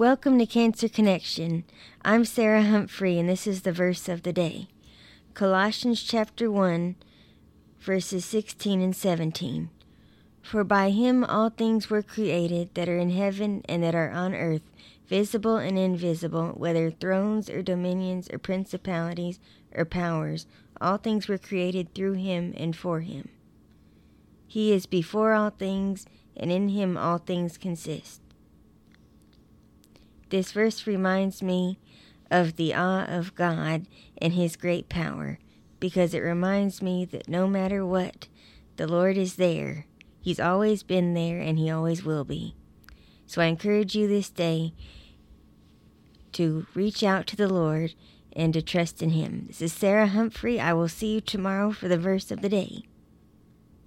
Welcome to Cancer Connection. I'm Sarah Humphrey, and this is the verse of the day Colossians chapter 1, verses 16 and 17. For by him all things were created that are in heaven and that are on earth, visible and invisible, whether thrones or dominions or principalities or powers. All things were created through him and for him. He is before all things, and in him all things consist. This verse reminds me of the awe of God and His great power, because it reminds me that no matter what, the Lord is there. He's always been there and He always will be. So I encourage you this day to reach out to the Lord and to trust in Him. This is Sarah Humphrey. I will see you tomorrow for the verse of the day.